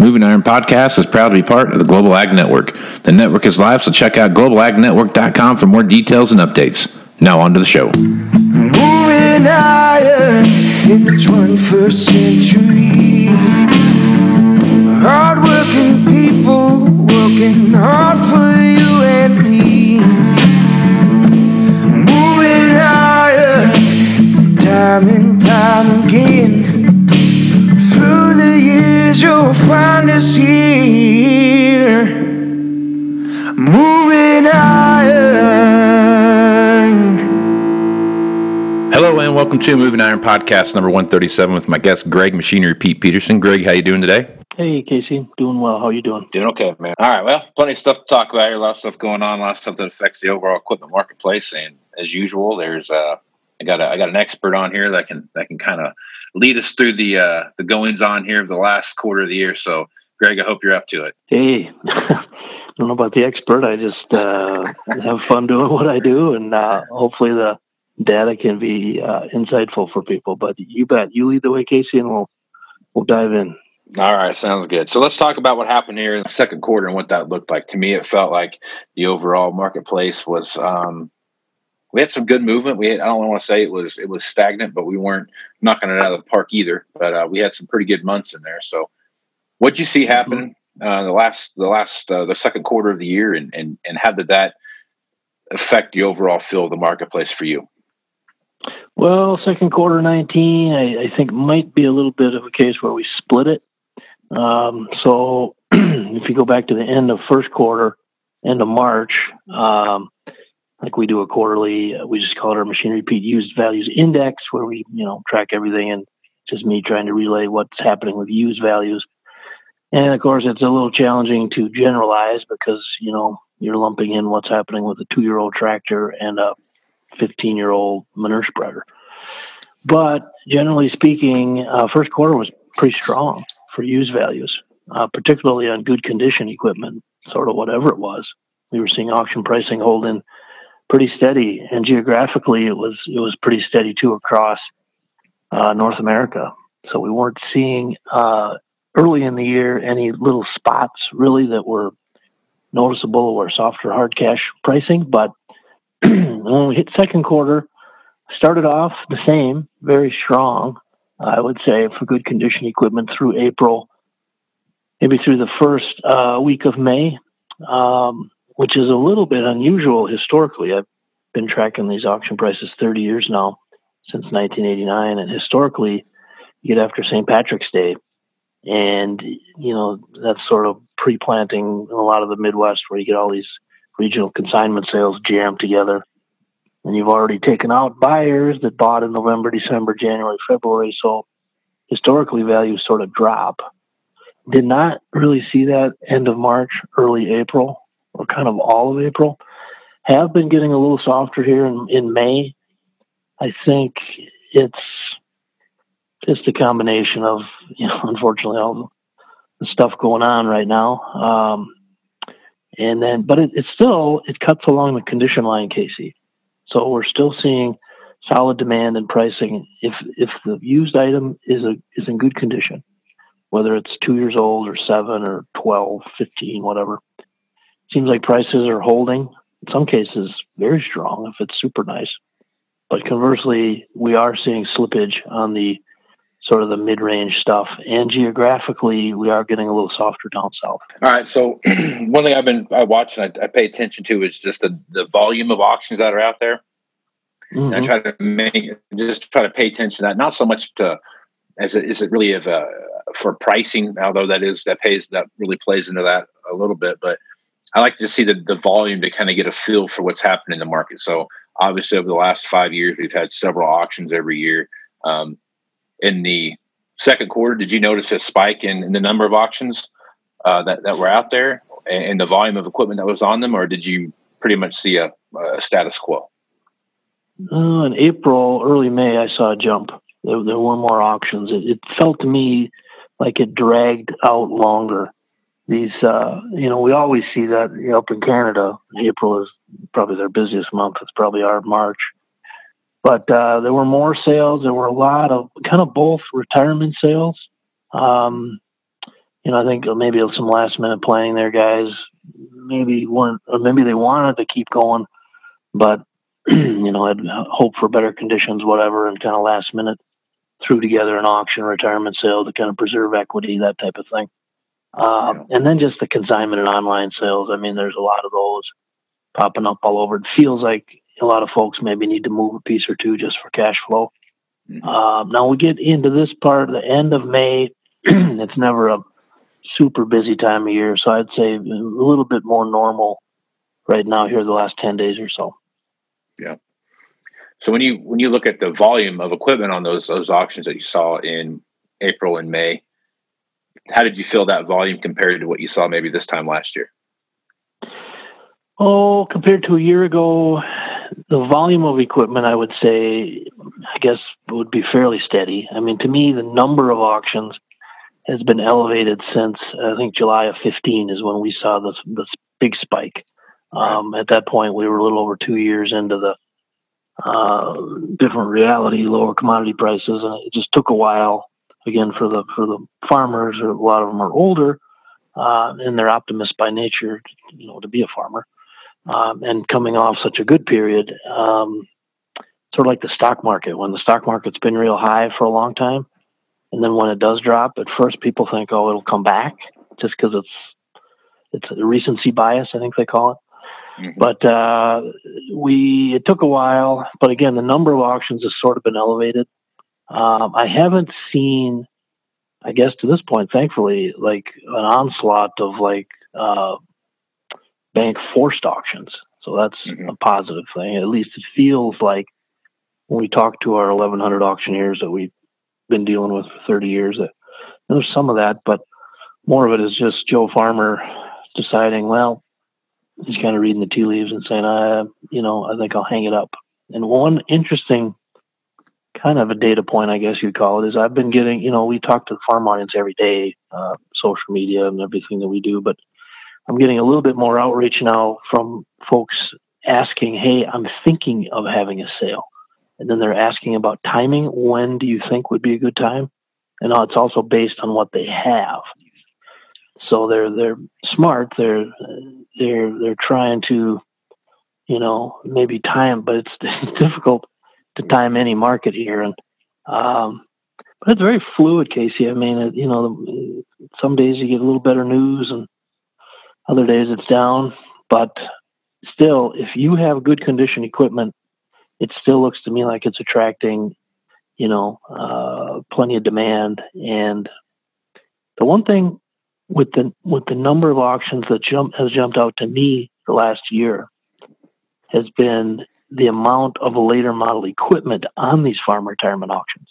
Moving Iron Podcast is proud to be part of the Global Ag Network. The network is live, so check out globalagnetwork.com for more details and updates. Now on to the show. Moving iron in the 21st century. Hardworking people working hard for you and me. Moving iron time and time again. Through the years, you'll find us here. Moving iron. Hello and welcome to Moving Iron Podcast number 137 with my guest Greg Machinery Pete Peterson. Greg, how you doing today? Hey Casey, doing well. How you doing? Doing okay, man. All right, well, plenty of stuff to talk about here. A lot of stuff going on. A lot of stuff that affects the overall equipment marketplace. And as usual, there's uh, I got a, I got an expert on here that can that can kind of lead us through the uh, the goings on here of the last quarter of the year. So, Greg, I hope you're up to it. Hey, I don't know about the expert. I just uh, have fun doing what I do, and uh, hopefully the data can be uh, insightful for people. But you bet. You lead the way, Casey, and we'll we'll dive in. All right, sounds good. So let's talk about what happened here in the second quarter and what that looked like. To me, it felt like the overall marketplace was. Um, we had some good movement. We had, I don't want to say it was it was stagnant, but we weren't knocking it out of the park either. But uh, we had some pretty good months in there. So, what'd you see happen uh, the last the last uh, the second quarter of the year, and and and how did that affect the overall feel of the marketplace for you? Well, second quarter 19, I, I think might be a little bit of a case where we split it. Um, so if you go back to the end of first quarter, end of March, um, like we do a quarterly, uh, we just call it our Machinery Pete used values index, where we you know track everything, and just me trying to relay what's happening with used values. And of course, it's a little challenging to generalize because you know you're lumping in what's happening with a two-year-old tractor and a 15-year-old manure spreader. But generally speaking, uh, first quarter was pretty strong for used values, uh, particularly on good condition equipment, sort of whatever it was. We were seeing auction pricing holding pretty steady, and geographically, it was it was pretty steady too across uh, North America. So we weren't seeing uh, early in the year any little spots really that were noticeable or softer hard cash pricing, but when we hit second quarter, started off the same, very strong. I would say for good condition equipment through April, maybe through the first uh, week of May. Um, which is a little bit unusual historically. I've been tracking these auction prices 30 years now, since 1989, and historically, you get after St. Patrick's Day, and you know that's sort of pre-planting in a lot of the Midwest, where you get all these regional consignment sales jammed together, and you've already taken out buyers that bought in November, December, January, February, so historically values sort of drop. Did not really see that end of March, early April or kind of all of April. Have been getting a little softer here in, in May. I think it's just a combination of, you know, unfortunately, all the stuff going on right now. Um, and then, but it, it's still, it cuts along the condition line, Casey. So we're still seeing solid demand and pricing. If, if the used item is a, is in good condition, whether it's two years old or seven or 12, 15, whatever, seems like prices are holding. In some cases, very strong if it's super nice. But conversely, we are seeing slippage on the sort of the mid-range stuff, and geographically, we are getting a little softer down south. All right. So one thing I've been I watch and I, I pay attention to is just the the volume of auctions that are out there. Mm-hmm. I try to make just try to pay attention to that. Not so much to as it is it really of a for pricing, although that is that pays that really plays into that a little bit, but I like to see the, the volume to kind of get a feel for what's happening in the market. So obviously over the last five years, we've had several auctions every year. Um, in the second quarter, did you notice a spike in, in the number of auctions uh, that, that were out there and, and, the volume of equipment that was on them, or did you pretty much see a, a status quo? Uh, in April, early May, I saw a jump. There, there were more auctions. It, it felt to me like it dragged out longer these, uh, you know, we always see that up in Canada. April is probably their busiest month. It's probably our March. But uh, there were more sales. There were a lot of kind of both retirement sales, um, you know, I think maybe some last minute planning there, guys. Maybe weren't, maybe they wanted to keep going, but you know, had hope for better conditions, whatever, and kind of last minute threw together an auction retirement sale to kind of preserve equity, that type of thing. Um, and then just the consignment and online sales. I mean, there's a lot of those popping up all over. It feels like a lot of folks maybe need to move a piece or two just for cash flow. Mm-hmm. Um, now we get into this part, the end of May. it's never a super busy time of year, so I'd say a little bit more normal right now here the last ten days or so. Yeah. So when you when you look at the volume of equipment on those those auctions that you saw in April and May, how did you feel that volume compared to what you saw maybe this time last year? Oh, compared to a year ago, the volume of equipment, I would say, I guess, would be fairly steady. I mean, to me, the number of auctions has been elevated since I think July of 15 is when we saw this this big spike. Um, at that point, we were a little over two years into the uh, different reality, lower commodity prices, and it just took a while again for the for the farmers. A lot of them are older, uh, and they're optimists by nature, you know, to be a farmer. Um, and coming off such a good period, um, sort of like the stock market. When the stock market's been real high for a long time, and then when it does drop, at first people think, "Oh, it'll come back," just because it's it's a recency bias, I think they call it. Mm-hmm. But uh, we it took a while, but again, the number of auctions has sort of been elevated. Um, I haven't seen, I guess to this point, thankfully, like an onslaught of like uh, bank forced auctions. So that's mm-hmm. a positive thing. At least it feels like when we talk to our 1,100 auctioneers that we've been dealing with for 30 years, that there's some of that, but more of it is just Joe Farmer deciding, well, he's kind of reading the tea leaves and saying, "I, you know, I think I'll hang it up." And one interesting kind of a data point, I guess you'd call it, is I've been getting, you know, we talk to the farm audience every day, uh, social media and everything that we do, but I'm getting a little bit more outreach now from folks asking, "Hey, I'm thinking of having a sale," and then they're asking about timing. When do you think would be a good time? And it's also based on what they have. So they're they're smart. They're they're they're trying to, you know, maybe time, but it's, it's difficult to time any market here. And um, but it's very fluid, Casey. I mean, it, you know, some days you get a little better news, and other days it's down. But still, if you have good condition equipment, it still looks to me like it's attracting, you know, uh, plenty of demand. And the one thing with the with the number of auctions that jump has jumped out to me the last year has been the amount of later model equipment on these farm retirement auctions.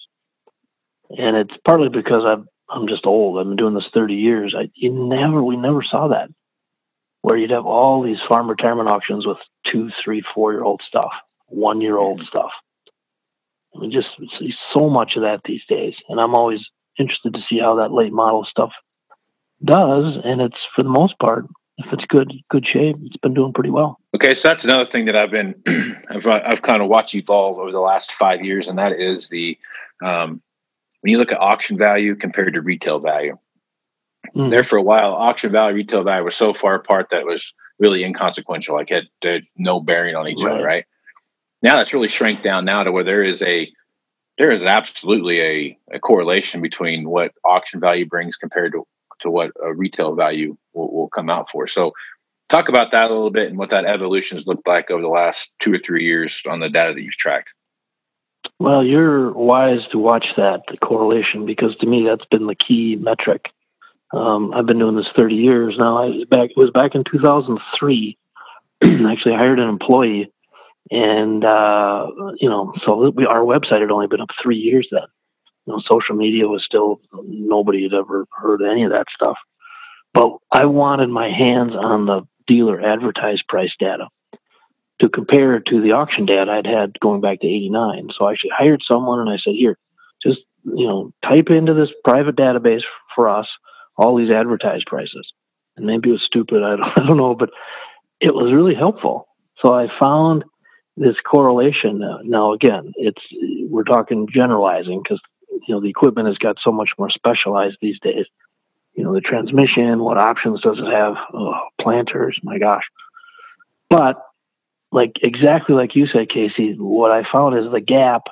And it's partly because I'm I'm just old. I've been doing this 30 years. I you never we never saw that where you'd have all these farm retirement auctions with two, three, four year old stuff, one year old stuff. I mean, just see so much of that these days. And I'm always interested to see how that late model stuff does, and it's for the most part, if it's good good shape, it's been doing pretty well. Okay, so that's another thing that I've been I've I've kind of watched evolve over the last five years, and that is the um, when you look at auction value compared to retail value. Mm. There for a while, auction value, retail value was so far apart that it was really inconsequential. Like it had no bearing on each right. other, right? Now that's really shrank down now to where there is a there is absolutely a, a correlation between what auction value brings compared to to what a retail value will, will come out for. So, talk about that a little bit and what that evolution has looked like over the last two or three years on the data that you've tracked. Well, you're wise to watch that the correlation because to me that's been the key metric. Um, I've been doing this 30 years now. I back it was back in 2003. actually, hired an employee, and uh, you know, so we, our website had only been up three years then know, social media was still nobody had ever heard any of that stuff. But I wanted my hands on the dealer advertised price data to compare it to the auction data I'd had going back to 89. So I actually hired someone and I said, here, just, you know, type into this private database for us all these advertised prices. And maybe it was stupid, I don't, I don't know, but it was really helpful. So I found this correlation. Now, now again, it's we're talking generalizing because you know the equipment has got so much more specialized these days you know, the transmission, what options does it have? Oh, planters, my gosh. But like exactly like you said, Casey, what I found is the gap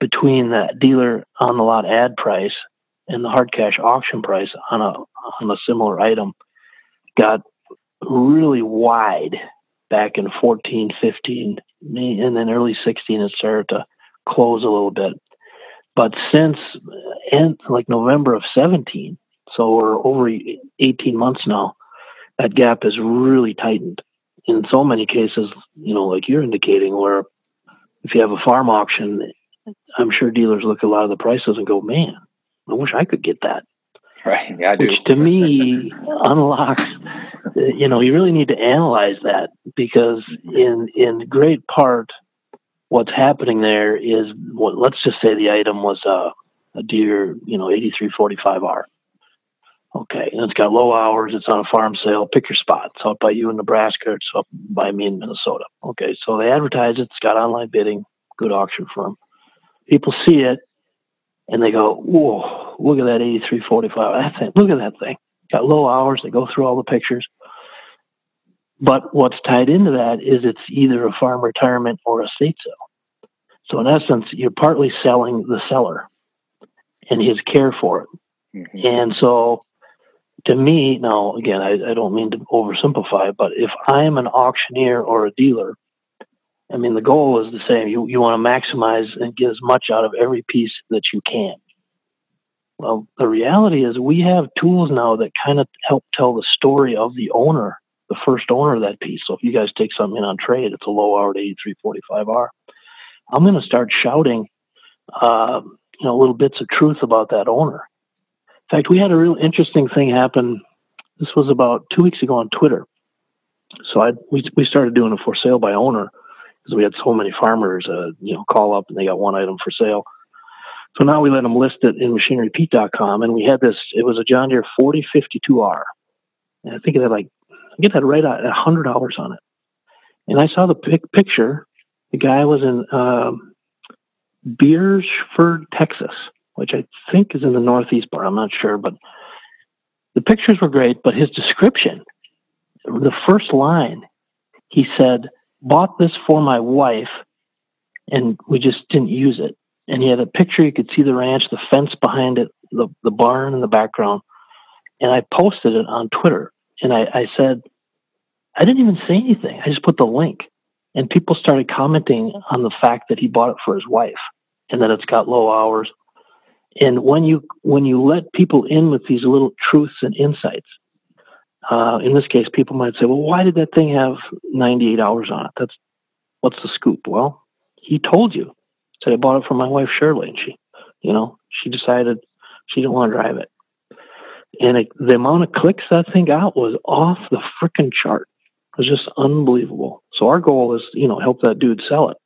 between the dealer on the lot ad price and the hard cash auction price on a on a similar item got really wide back in 14, 15, and then early 16 it started to close a little bit. But since uh, and like November of 17, so we're over 18 months now, that gap has really tightened. In so many cases, you know, like you're indicating, where if you have a farm auction, I'm sure dealers look at a lot of the prices and go, man, I wish I could get that. Right. Yeah, I do. Which to me unlocks, uh, you know, you really need to analyze that because in, in great part, what's happening there is let's just say the item was a, a Deere, you know, 8345R. Okay, and it's got low hours. It's on a farm sale. Pick your spot. It's up by you in Nebraska. It's up by me in Minnesota. Okay, so they advertise it. It's got online bidding. Good auction firm. People see it, and they go, "Whoa! Look at that 8345. That thing. Look at that thing. Got low hours. They go through all the pictures. But what's tied into that is it's either a farm retirement or a state sale. So in essence, you're partly selling the seller and his care for it. Mm-hmm. And so to me, now again, I, I don't mean to oversimplify, but if I'm an auctioneer or a dealer, I mean, the goal is the same. You, you want to maximize and get as much out of every piece that you can. Well, the reality is we have tools now that kind of help tell the story of the owner the first owner of that piece. So if you guys take something in on trade, it's a low hour 8345R. I'm going to start shouting, uh, you know, little bits of truth about that owner. In fact, we had a real interesting thing happen. This was about two weeks ago on Twitter. So I we we started doing a for sale by owner because we had so many farmers, uh, you know, call up and they got one item for sale. So now we let them list it in machinerypete.com, and we had this. It was a John Deere 4052R, and I think it had like I get that right at hundred dollars on it. And I saw the pic- picture. The guy was in um, Beersford, Texas, which I think is in the northeast part. I'm not sure, but the pictures were great. But his description, the first line, he said, "Bought this for my wife, and we just didn't use it." And he had a picture. You could see the ranch, the fence behind it, the the barn in the background. And I posted it on Twitter and I, I said, I didn't even say anything. I just put the link. And people started commenting on the fact that he bought it for his wife and that it's got low hours. And when you when you let people in with these little truths and insights, uh, in this case, people might say, "Well, why did that thing have 98 hours on it?" That's what's the scoop? Well, he told you. Said I bought it for my wife Shirley, and she, you know, she decided she didn't want to drive it and it, the amount of clicks that thing got was off the freaking chart. It was just unbelievable. So our goal is, you know, help that dude sell it.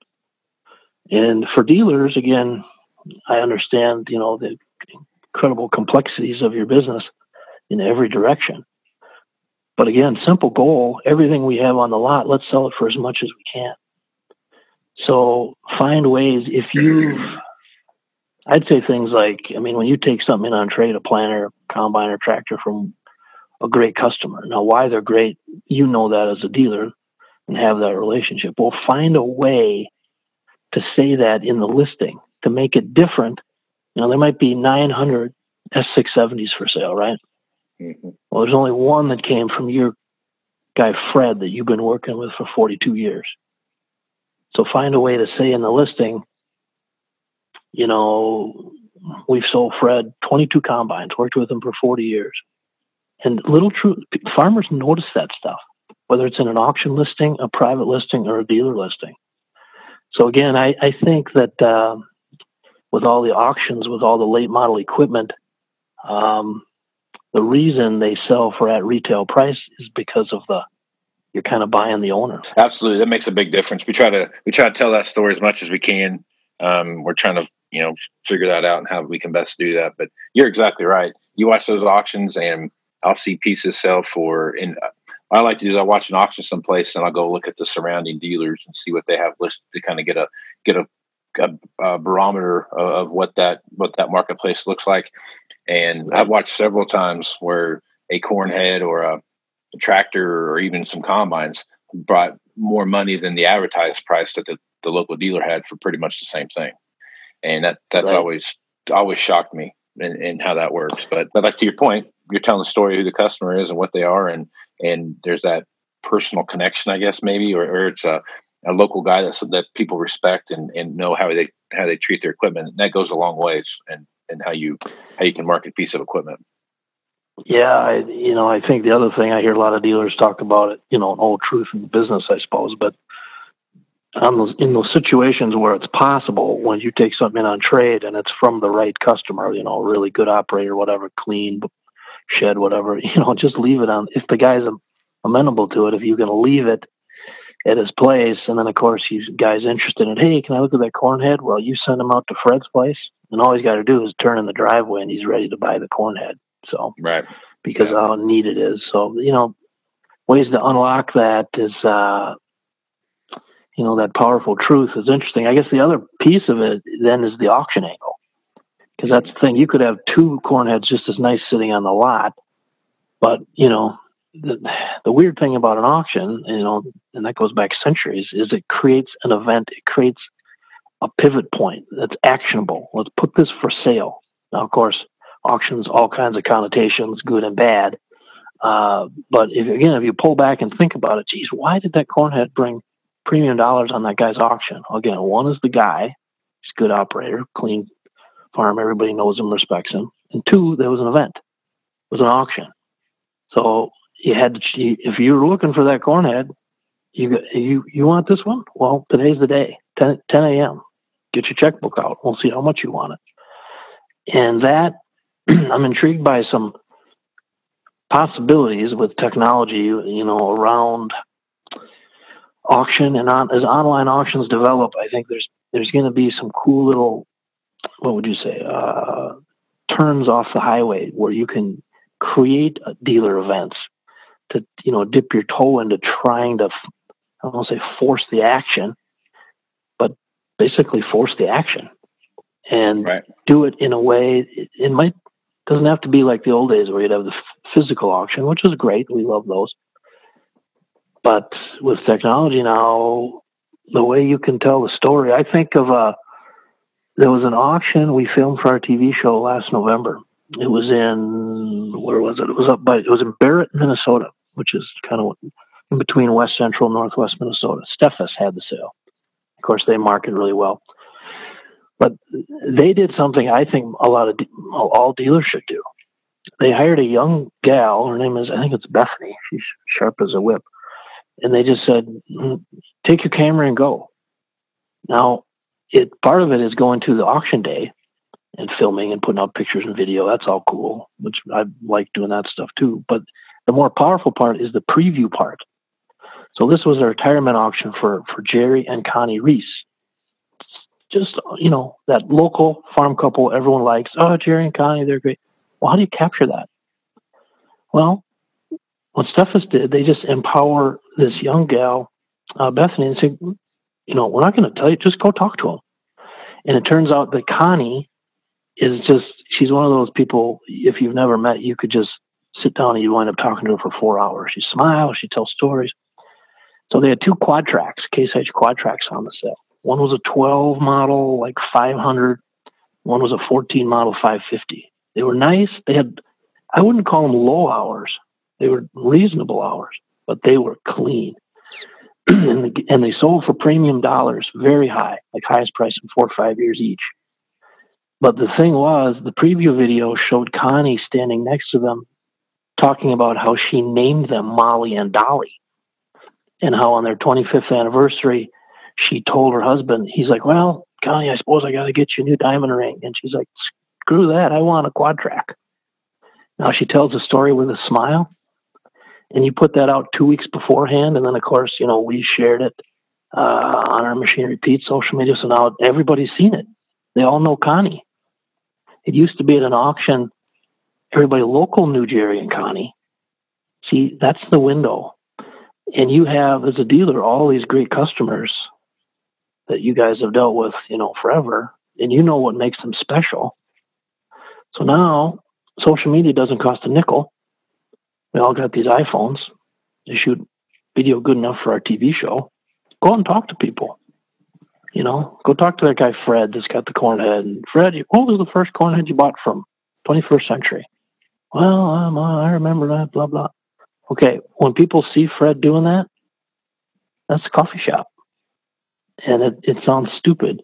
And for dealers, again, I understand, you know, the incredible complexities of your business in every direction. But again, simple goal, everything we have on the lot, let's sell it for as much as we can. So find ways if you I'd say things like, I mean, when you take something in on trade, a planter, combine, or tractor from a great customer. Now, why they're great, you know that as a dealer and have that relationship. Well, find a way to say that in the listing to make it different. You know, there might be 900 S670s for sale, right? Mm-hmm. Well, there's only one that came from your guy, Fred, that you've been working with for 42 years. So find a way to say in the listing, you know, we've sold Fred 22 combines, worked with him for 40 years. And little true farmers notice that stuff, whether it's in an auction listing, a private listing, or a dealer listing. So again, I, I think that uh, with all the auctions, with all the late model equipment, um, the reason they sell for at retail price is because of the you're kind of buying the owner. Absolutely, that makes a big difference. We try to we try to tell that story as much as we can. Um, we're trying to you know figure that out and how we can best do that. But you're exactly right. You watch those auctions, and I'll see pieces sell for. And I like to do is I watch an auction someplace, and I'll go look at the surrounding dealers and see what they have listed to kind of get a get a, a, a barometer of, of, what that what that marketplace looks like. And I've watched several times where a corn head or a, a tractor or even some combines brought more money than the advertised price that the, the local dealer had for pretty much the same thing. And that that's Right. always always shocked me in, in how that works. But but like to your point, you're telling the story of who the customer is and what they are and and there's that personal connection, I guess maybe, or, or it's a, a local guy that's that people respect and, and know how they how they treat their equipment. And that goes a long ways and and how you how you can market a piece of equipment. Yeah, I, you know, I think the other thing I hear a lot of dealers talk about it, you know, an old truth in the business, I suppose, but on those, in those situations where it's possible, when you take something in on trade and it's from the right customer, you know, really good operator, whatever, clean shed, whatever, you know, just leave it on. If the guy's amenable to it, if you're going to leave it at his place, and then of course you guys interested in, hey, can I look at that corn head? Well, you send him out to Fred's place, and all he's got to do is turn in the driveway, and he's ready to buy the corn head. So Right. because Yeah. how neat it is. So, you know, ways to unlock that is, uh, you know, that powerful truth is interesting. I guess the other piece of it then is the auction angle. Because that's the thing. You could have two corn heads just as nice sitting on the lot. But, you know, the, the weird thing about an auction, you know, and that goes back centuries, is it creates an event. It creates a pivot point that's actionable. Let's put this for sale. Now, of course, auctions all kinds of connotations, good and bad. Uh, but if, again, if you pull back and think about it, geez, why did that cornhead bring premium dollars on that guy's auction? Again, one is the guy, he's a good operator, clean farm, everybody knows him, respects him. And two, there was an event, it was an auction. So you had to, if you were looking for that cornhead, you you you want this one? Well, today's the day, 10, 10 a.m. Get your checkbook out. We'll see how much you want it. And that I'm intrigued by some possibilities with technology, you know, around auction and on, as online auctions develop, I think there's there's going to be some cool little, what would you say, uh, turns off the highway where you can create uh, dealer events to you know dip your toe into trying to I don't want to say force the action, but basically force the action and Right. do it in a way it, it might doesn't have to be like the old days where you'd have the physical auction, which is great. We love those. But with technology now, the way you can tell the story, I think of a there was an auction we filmed for our TV show last November. It was in where was it? It was up by it was in Barrett, Minnesota, which is kind of in between West Central and Northwest Minnesota. Steffes had the sale. Of course, they market really well but they did something I think a lot of all dealers should do. They hired a young gal. Her name is I think it's Bethany. She's sharp as a whip, and they just said, "Mm, "Take your camera and go." Now, it part of it is going to the auction day and filming and putting out pictures and video. That's all cool, which I like doing that stuff too. But the more powerful part is the preview part. So this was a retirement auction for for Jerry and Connie Reese just you know that local farm couple everyone likes. Oh, Jerry and Connie, they're great. Well, how do you capture that? Well, what Steffes did, they just empower this young gal, uh, Bethany, and say, you know, we're not going to tell you, just go talk to him. And it turns out that Connie is just, she's one of those people, if you've never met, you could just sit down and you wind up talking to her for four hours. She smiles, she tells stories. So they had two quad tracks, Case IH quad tracks on the sale. One was a 12 model, like 500. One was a 14 model, 550. They were nice. They had, I wouldn't call them low hours. They were reasonable hours, but they were clean. and, the, and they sold for premium dollars, very high, like highest price in four or five years each. But the thing was, the preview video showed Connie standing next to them, talking about how she named them Molly and Dolly, and how on their 25th anniversary, she told her husband, he's like, Well, Connie, I suppose I got to get you a new diamond ring. And she's like, Screw that. I want a quad track. Now she tells the story with a smile. And you put that out two weeks beforehand. And then, of course, you know, we shared it uh, on our Machinery Pete social media. So now everybody's seen it. They all know Connie. It used to be at an auction, everybody local knew Jerry and Connie. See, that's the window. And you have, as a dealer, all these great customers that you guys have dealt with, you know, forever, and you know what makes them special. So now social media doesn't cost a nickel. We all got these iPhones. They shoot video good enough for our TV show. Go and talk to people. You know, go talk to that guy Fred that's got the corn head. And Fred, what was the first corn head you bought from? 21st century. Well, um, I remember that. Blah blah. Okay, when people see Fred doing that, that's a coffee shop, and it, it sounds stupid,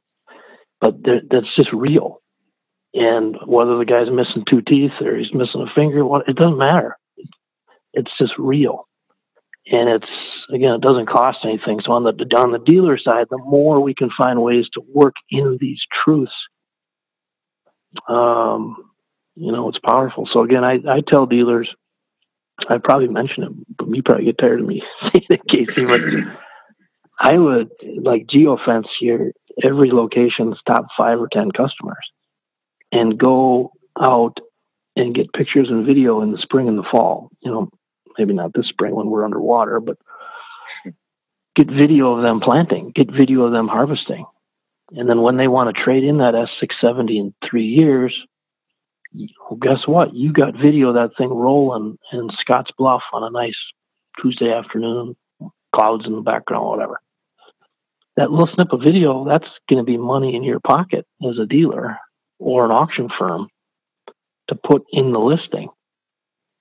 but that's just real. And whether the guy's missing two teeth or he's missing a finger, it doesn't matter. It's just real. And it's again it doesn't cost anything. So on the on the dealer side the more we can find ways to work in these truths um, you know it's powerful. So again i, I tell dealers i probably mention it but you probably get tired of me saying it casey but i would like geofence here every location's top five or ten customers and go out and get pictures and video in the spring and the fall you know maybe not this spring when we're underwater, but get video of them planting, get video of them harvesting. And then when they want to trade in that S670 in three years, well, guess what? You got video of that thing rolling in Scotts Bluff on a nice Tuesday afternoon, clouds in the background, whatever. That little snip of video, that's going to be money in your pocket as a dealer or an auction firm to put in the listing.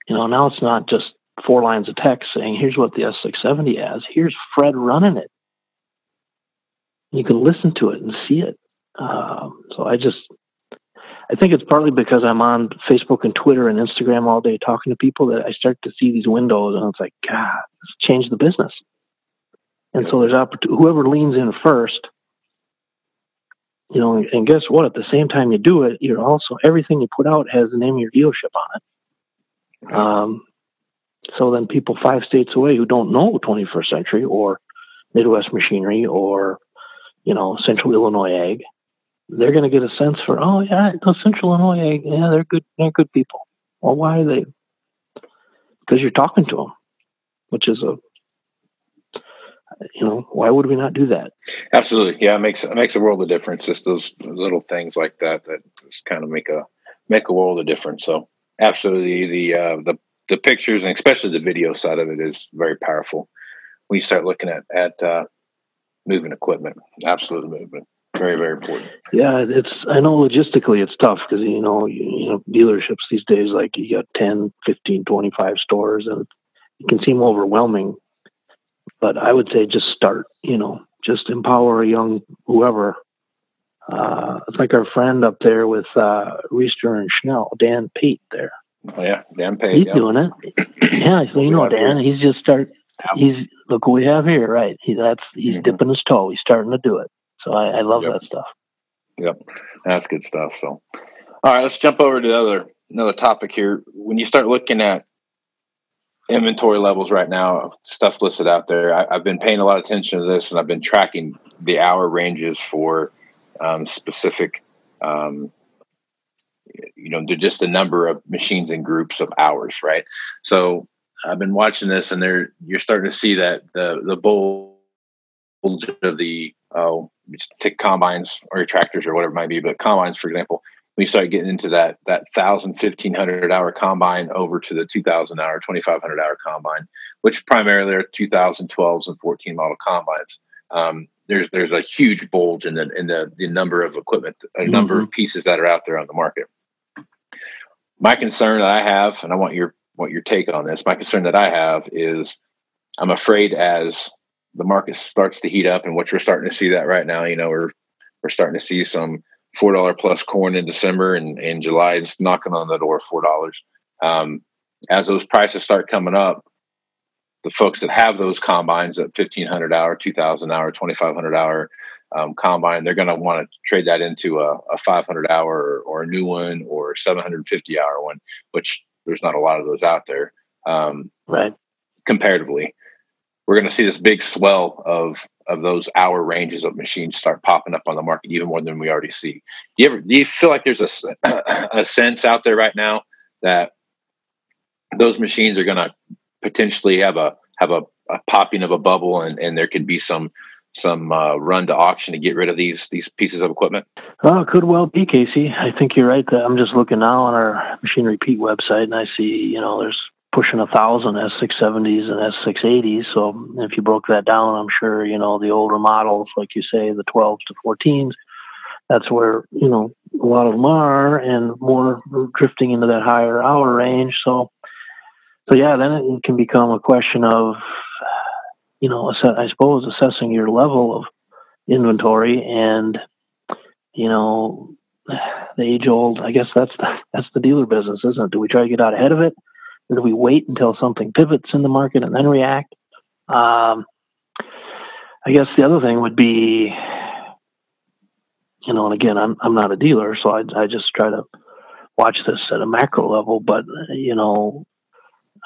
You know, now it's not just four lines of text saying, here's what the S670 has. Here's Fred running it. You can listen to it and see it. Um, so I just, I think it's partly because I'm on Facebook and Twitter and Instagram all day talking to people that I start to see these windows and it's like, God, change the business. And so there's opportunity. Whoever leans in first, you know, and guess what? At the same time you do it, you're also everything you put out has the name of your dealership on it. Um, so then people five states away who don't know 21st century or Midwest machinery or, you know, Central Illinois ag, they're going to get a sense for, oh yeah, Central Illinois ag, yeah, they're good, they're good people. Well, why are they? Because you're talking to them, which is a, you know, why would we not do that? Absolutely, yeah, it makes it makes a world of difference. Just those little things like that that just kind of make a make a world of difference. So, absolutely, the uh, the the pictures and especially the video side of it is very powerful. When you start looking at at uh, moving equipment absolute movement very very important. Yeah it's i know logistically it's tough because you know you, you, know dealerships these days like you got 10 15 25 stores and it can seem overwhelming but i would say just start you know just empower a young whoever. Uh, it's like our friend up there with uh, Riesterer and Schnell, Dan Pate there. Oh, yeah, Dan Pate. He's yeah. doing it. Yeah, so you know Dan. He's just start. He's look what we have here, right? He that's he's mm-hmm. dipping his toe. He's starting to do it. So I, I love yep. that stuff. Yep, that's good stuff. So, all right, let's jump over to the other another topic here. When you start looking at inventory levels right now, stuff listed out there, I, have been paying a lot of attention to this, and I've been tracking the hour ranges for um, specific um, you know, they're just a number of machines and groups of hours, right? So I've been watching this, and there you're starting to see that the the bulge of the oh, take combines or tractors or whatever it might be, but combines, for example, we start getting into that that thousand, fifteen hundred hour combine over to the two thousand hour, twenty five hundred hour combine, which primarily are 2012s and 14 model combines. Um, there's there's a huge bulge in the in the, the number of equipment, a number mm-hmm. of pieces that are out there on the market my concern that I have, and I want your what your take on this. My concern that I have is I'm afraid as the market starts to heat up, and what we're starting to see that right now, you know, we're we're starting to see some four dollar plus corn in December, and and July is knocking on the door four dollars. Um, as those prices start coming up, the folks that have those combines at fifteen hundred hour, two thousand hour, twenty five hundred hour, um, combine, they're going to want to trade that into a, a 500 hour or, a new one or 750 hour one, which there's not a lot of those out there. Um, right. Comparatively, we're going to see this big swell of of those hour ranges of machines start popping up on the market even more than we already see. Do you ever do you feel like there's a a sense out there right now that those machines are going to potentially have a have a, a popping of a bubble and, and there could be some some uh, run to auction to get rid of these these pieces of equipment? It could well be, Casey. I think you're right. I'm just looking now on our Machinery Pete website, and I see you know there's pushing a thousand S670s and S680s. So if you broke that down, I'm sure you know the older models, like you say, the 12s to 14s. That's where you know a lot of them are, and more drifting into that higher hour range. So, so yeah, then it can become a question of you know, I suppose assessing your level of inventory and you know the age old. I guess that's the, that's the dealer business, isn't it? Do we try to get out ahead of it, or do we wait until something pivots in the market and then react? Um, I guess the other thing would be, you know, and again, I'm I'm not a dealer, so I I just try to watch this at a macro level. But you know,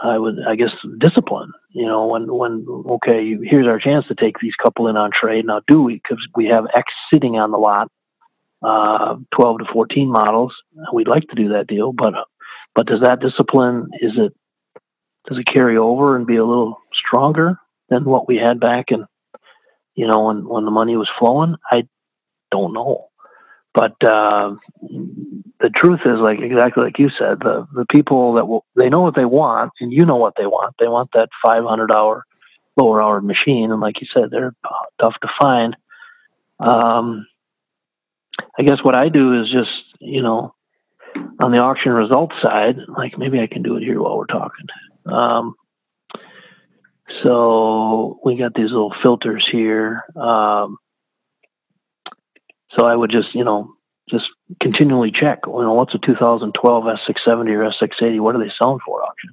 I would, I guess, discipline. You know, when when okay, here's our chance to take these couple in on trade. Now, do we? Because we have X sitting on the lot, uh, 12 to 14 models. We'd like to do that deal, but but does that discipline is it does it carry over and be a little stronger than what we had back and you know when when the money was flowing? I don't know. But uh, the truth is, like exactly like you said, the the people that will they know what they want, and you know what they want. They want that 500 hour, lower hour machine, and like you said, they're tough to find. Um, I guess what I do is just you know, on the auction results side, like maybe I can do it here while we're talking. Um, so we got these little filters here. Um, so I would just, you know, just continually check, you know, what's a 2012 S670 or S680? What are they selling for auction?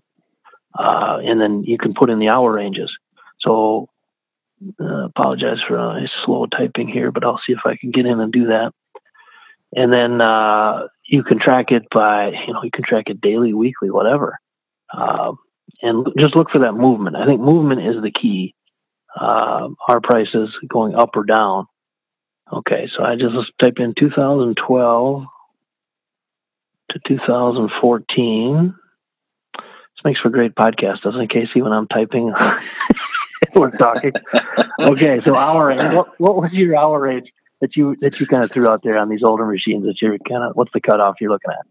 Uh, and then you can put in the hour ranges. So uh, apologize for uh, slow typing here, but I'll see if I can get in and do that. And then uh, you can track it by, you know, you can track it daily, weekly, whatever. Uh, and just look for that movement. I think movement is the key. Uh, our prices going up or down Okay, so I just typed in 2012 to 2014. This makes for a great podcast, doesn't it, Casey? When I'm typing, we're talking. Okay, so hour range. What, what was your hour range that you that you kind of threw out there on these older machines? That you're kind of what's the cutoff you're looking at?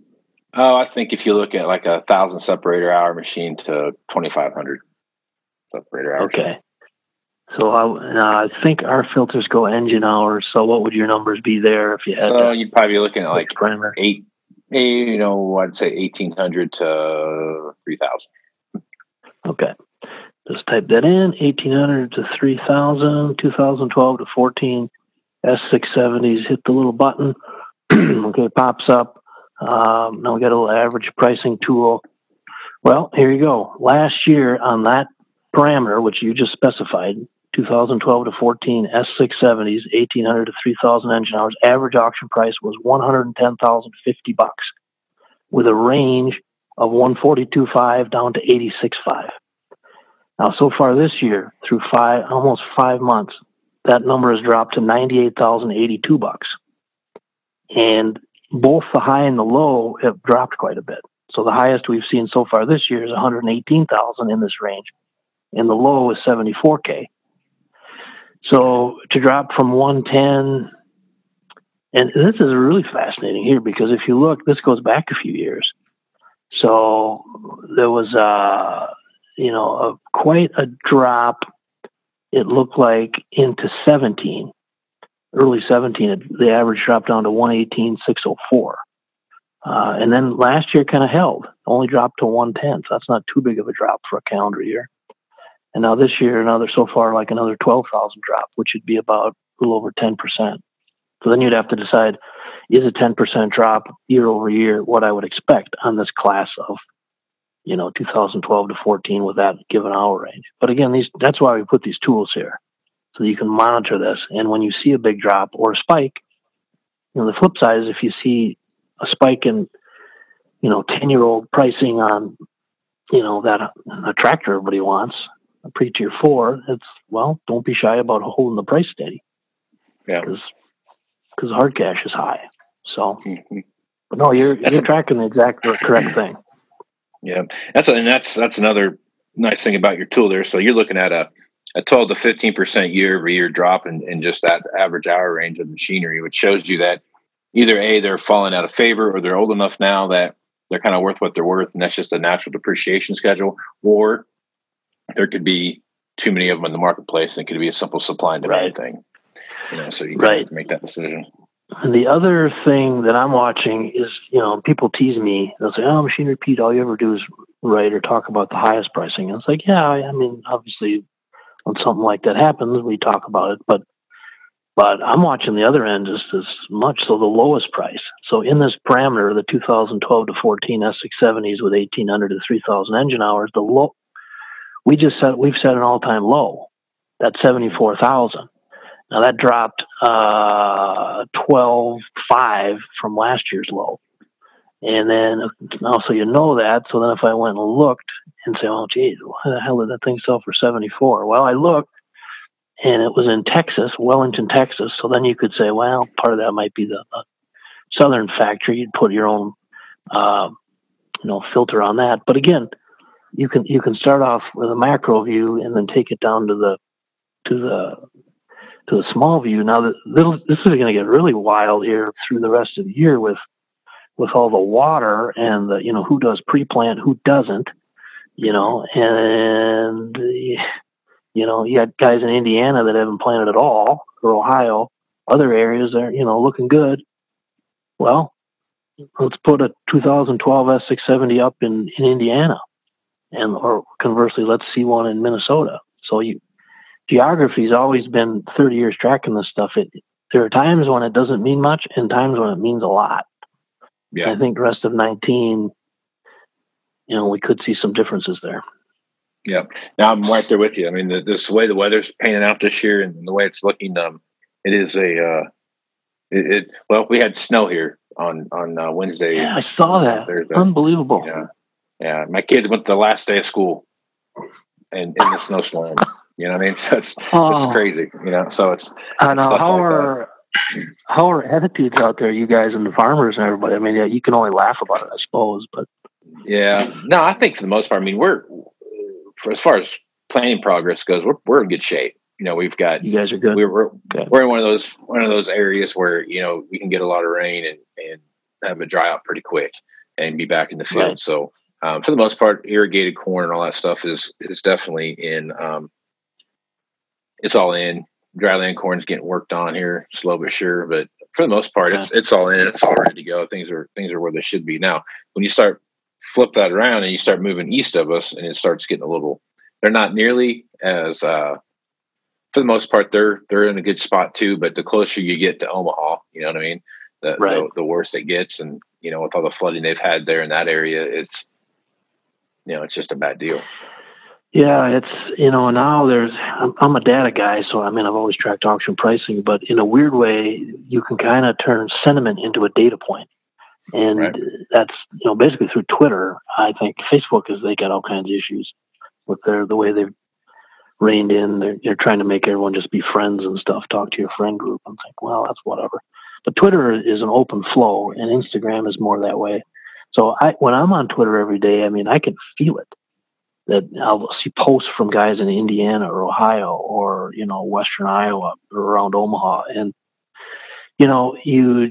Oh, I think if you look at like a thousand separator hour machine to 2,500 separator hour. Okay. So I, uh, I think our filters go engine hours. So what would your numbers be there if you had? So you'd probably be looking at like primer. eight, eight, you know, I'd say eighteen hundred to three thousand. Okay, just type that in: eighteen hundred to 3,000, 2012 to fourteen. S six seventies. Hit the little button. okay, it pops up. Um, now we got a little average pricing tool. Well, here you go. Last year on that parameter, which you just specified, 2012 to 14 S670s, 1800 to 3000 engine hours. Average auction price was 110,050 bucks, with a range of 142.5 down to 86.5. Now, so far this year, through five almost five months, that number has dropped to 98,082 bucks, and both the high and the low have dropped quite a bit. So the highest we've seen so far this year is 118,000 in this range, and the low is 74k. So to drop from 110, and this is really fascinating here because if you look, this goes back a few years. So there was, a, you know, a, quite a drop. It looked like into 17, early 17, it, the average dropped down to 118,604. Uh, and then last year kind of held, only dropped to 110. So that's not too big of a drop for a calendar year. And now this year, another so far like another 12,000 drop, which would be about a little over 10%. So then you'd have to decide is a 10% drop year over year what I would expect on this class of, you know, 2012 to 14 with that given hour range. But again, these that's why we put these tools here so you can monitor this. And when you see a big drop or a spike, you know, the flip side is if you see a spike in, you know, 10 year old pricing on, you know, that uh, a tractor everybody wants, pre tier four, it's well, don't be shy about holding the price steady. Yeah, because because hard cash is high. So, mm-hmm. but no, you're that's you're a, tracking the exact correct thing. Yeah, that's a, and that's that's another nice thing about your tool there. So you're looking at a a 12 to 15 percent year over year drop in, in just that average hour range of machinery, which shows you that either a they're falling out of favor or they're old enough now that they're kind of worth what they're worth, and that's just a natural depreciation schedule, or there could be too many of them in the marketplace, and it could be a simple supply and demand Right. thing. You know, so you Right. can make that decision. And the other thing that I'm watching is, you know, people tease me. They'll say, "Oh, Machinery Pete. all you ever do is write or talk about the highest pricing." And it's like, yeah, I I mean, obviously, when something like that happens, we talk about it. But, but I'm watching the other end just as much. So the lowest price. So in this parameter, the 2012 to 14 S670s with 1,800 to 3,000 engine hours, the low, we just set we've set an all-time low. That's 74,000. Now that dropped uh, twelve five from last year's low, and then now so you know that. So then if I went and looked and say, oh geez, why the hell did that thing sell for seventy four? Well, I looked, and it was in Texas, Wellington, Texas. So then you could say, well, part of that might be the southern factory. You'd put your own, uh, you know, filter on that. But again, you can you can start off with a macro view and then take it down to the to the to the small view. Now, th- this this is going to get really wild here through the rest of the year with with all the water and the you know who does pre-plant, who doesn't, you know, and you know you got guys in Indiana that haven't planted at all, or Ohio, other areas are you know looking good. Well, let's put a 2012 S670 up in in Indiana, and or conversely, let's see one in Minnesota. So you geography's always been 30 years tracking this stuff. It there are times when it doesn't mean much and times when it means a lot. Yeah. I think the rest of 19, you know, we could see some differences there. Yeah. Now I'm right there with you. I mean, the, this way the weather's painting out this year and the way it's looking, um, it is a, uh, it, it well, we had snow here on, on uh, Wednesday. Yeah, I saw that. Thursday. Unbelievable. Yeah. Yeah. My kids went the last day of school and in the snowstorm. You know what I mean? So it's, Oh, it's crazy, you know? So it's, I know. How like that. are how are attitudes out there, you guys and the farmers and everybody? I mean, yeah, you can only laugh about it, I suppose, but yeah. No, I think for the most part, I mean, we're, for as far as planning progress goes, we're, we're in good shape. You know, we've got, you guys are good. we're, we're, Good. we're in one of those one of those areas where you know we can get a lot of rain and and have it dry out pretty quick and be back in the field. Right. So um, for the most part, irrigated corn and all that stuff is is definitely in. Um, it's all in. Dryland corn's getting worked on here, slow but sure. But for the most part, it's it's all in. It's all ready to go. Things are things are where they should be now. When you start flip that around and you start moving east of us, and it starts getting a little. They're not nearly as uh, for the most part, they're they're in a good spot too. But the closer you get to Omaha, you know what I mean. The, Right. the the worse it gets, and you know with all the flooding they've had there in that area, it's you know it's just a bad deal. Yeah, it's you know now there's I'm, I'm a data guy, so I mean I've always tracked auction pricing, but in a weird way, you can kind of turn sentiment into a data point, and Right. that's you know basically through Twitter. I think Facebook is they got all kinds of issues with their the way they've reined in. They're, they're trying to make everyone just be friends and stuff. Talk to your friend group and think, well, that's whatever. But Twitter is an open flow, and Instagram is more that way. So I when I'm on Twitter every day, I mean I can feel it that I'll see posts from guys in Indiana or Ohio or you know Western Iowa or around Omaha, and you know you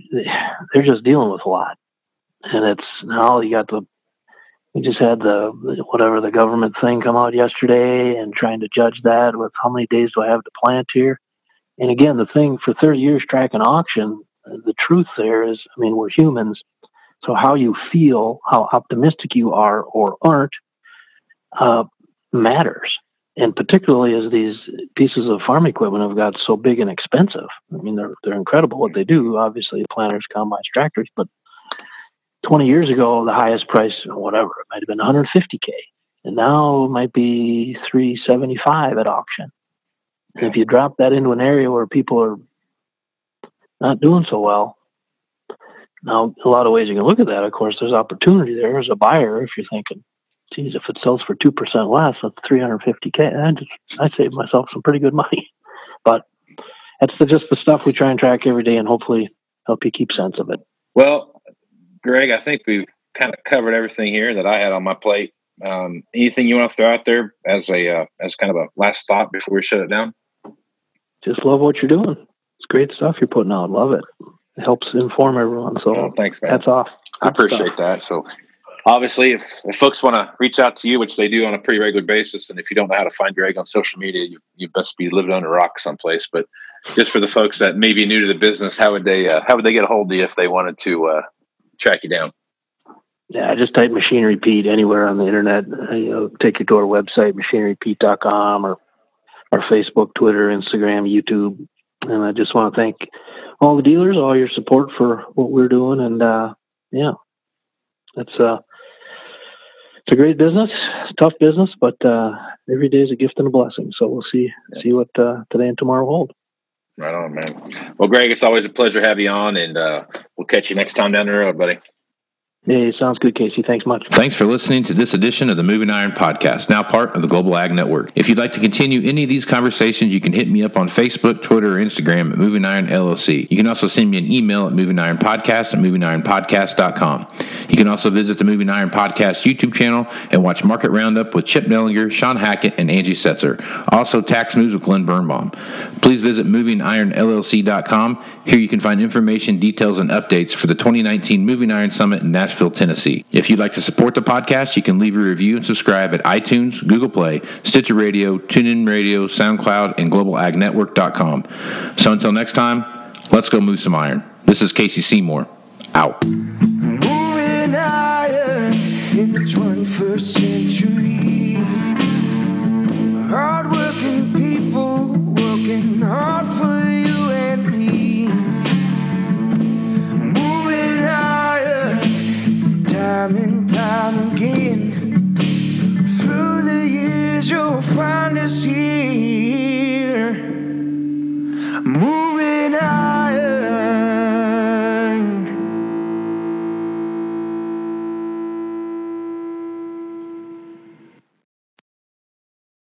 they're just dealing with a lot, and it's now you got the we just had the whatever the government thing come out yesterday and trying to judge that with how many days do I have to plant here, and again the thing for 30 years tracking auction, the truth there is I mean we're humans, so how you feel, how optimistic you are or aren't uh, matters. And particularly as these pieces of farm equipment have got so big and expensive. I mean, they're they're incredible what they do. Obviously, planters, combines, tractors. But 20 years ago, the highest price, whatever, it might have been 150k, and now it might be 375 at auction. And if you drop that into an area where people are not doing so well, now a lot of ways you can look at that. Of course, there's opportunity there as a buyer if you're thinking, geez, if it sells for two percent less, that's three hundred fifty k. I just I saved myself some pretty good money. But that's the, just the stuff we try and track every day, and hopefully help you keep sense of it. Well, Greg, I think we've kind of covered everything here that I had on my plate. Um, anything you want to throw out there as a uh, as kind of a last thought before we shut it down? Just love what you're doing. It's great stuff you're putting out. Love it. It helps inform everyone. So oh, thanks, man. That's off. I appreciate stuff. that. So obviously, if, if folks want to reach out to you, which they do on a pretty regular basis, and if you don't know how to find your egg on social media, you, you best be living under a rock someplace. But just for the folks that may be new to the business, how would they uh, how would they get a hold of you if they wanted to uh, track you down? Yeah, just type Machinery Pete anywhere on the internet. Uh, you know, take you to our website, machinerypete.com, or our Facebook, Twitter, Instagram, YouTube. And I just want to thank all the dealers, all your support for what we're doing, and uh, yeah, it's uh, it's a great business, tough business, but uh, every day is a gift and a blessing. So we'll see see what uh, today and tomorrow hold. Right on, man. Well, Greg, it's always a pleasure to have you on, and uh, we'll catch you next time down the road, buddy. Hey, sounds good, Casey. Thanks much. Thanks for listening to this edition of the Moving Iron Podcast, now part of the Global Ag Network. If you'd like to continue any of these conversations, you can hit me up on Facebook, Twitter, or Instagram at Moving Iron LLC. You can also send me an email at Moving Iron Podcast at movingironpodcast.com. You can also visit the Moving Iron Podcast YouTube channel and watch Market Roundup with Chip Nellinger, Shawn Hackett, and Angie Setzer. Also, Tax News with Glen Birnbaum. Please visit movingironllc.com. Here you can find information, details, and updates for the 2019 Moving Iron Summit in Nashville. Nashville, Tennessee. If you'd like to support the podcast, you can leave a review and subscribe at iTunes, Google Play, Stitcher Radio, TuneIn Radio, SoundCloud, and GlobalAgNetwork.com. So until next time, let's go move some iron. This is Casey Seymour. Out. Moving iron in the 21st century. Time and time again. Through the years, you'll find us here. Moving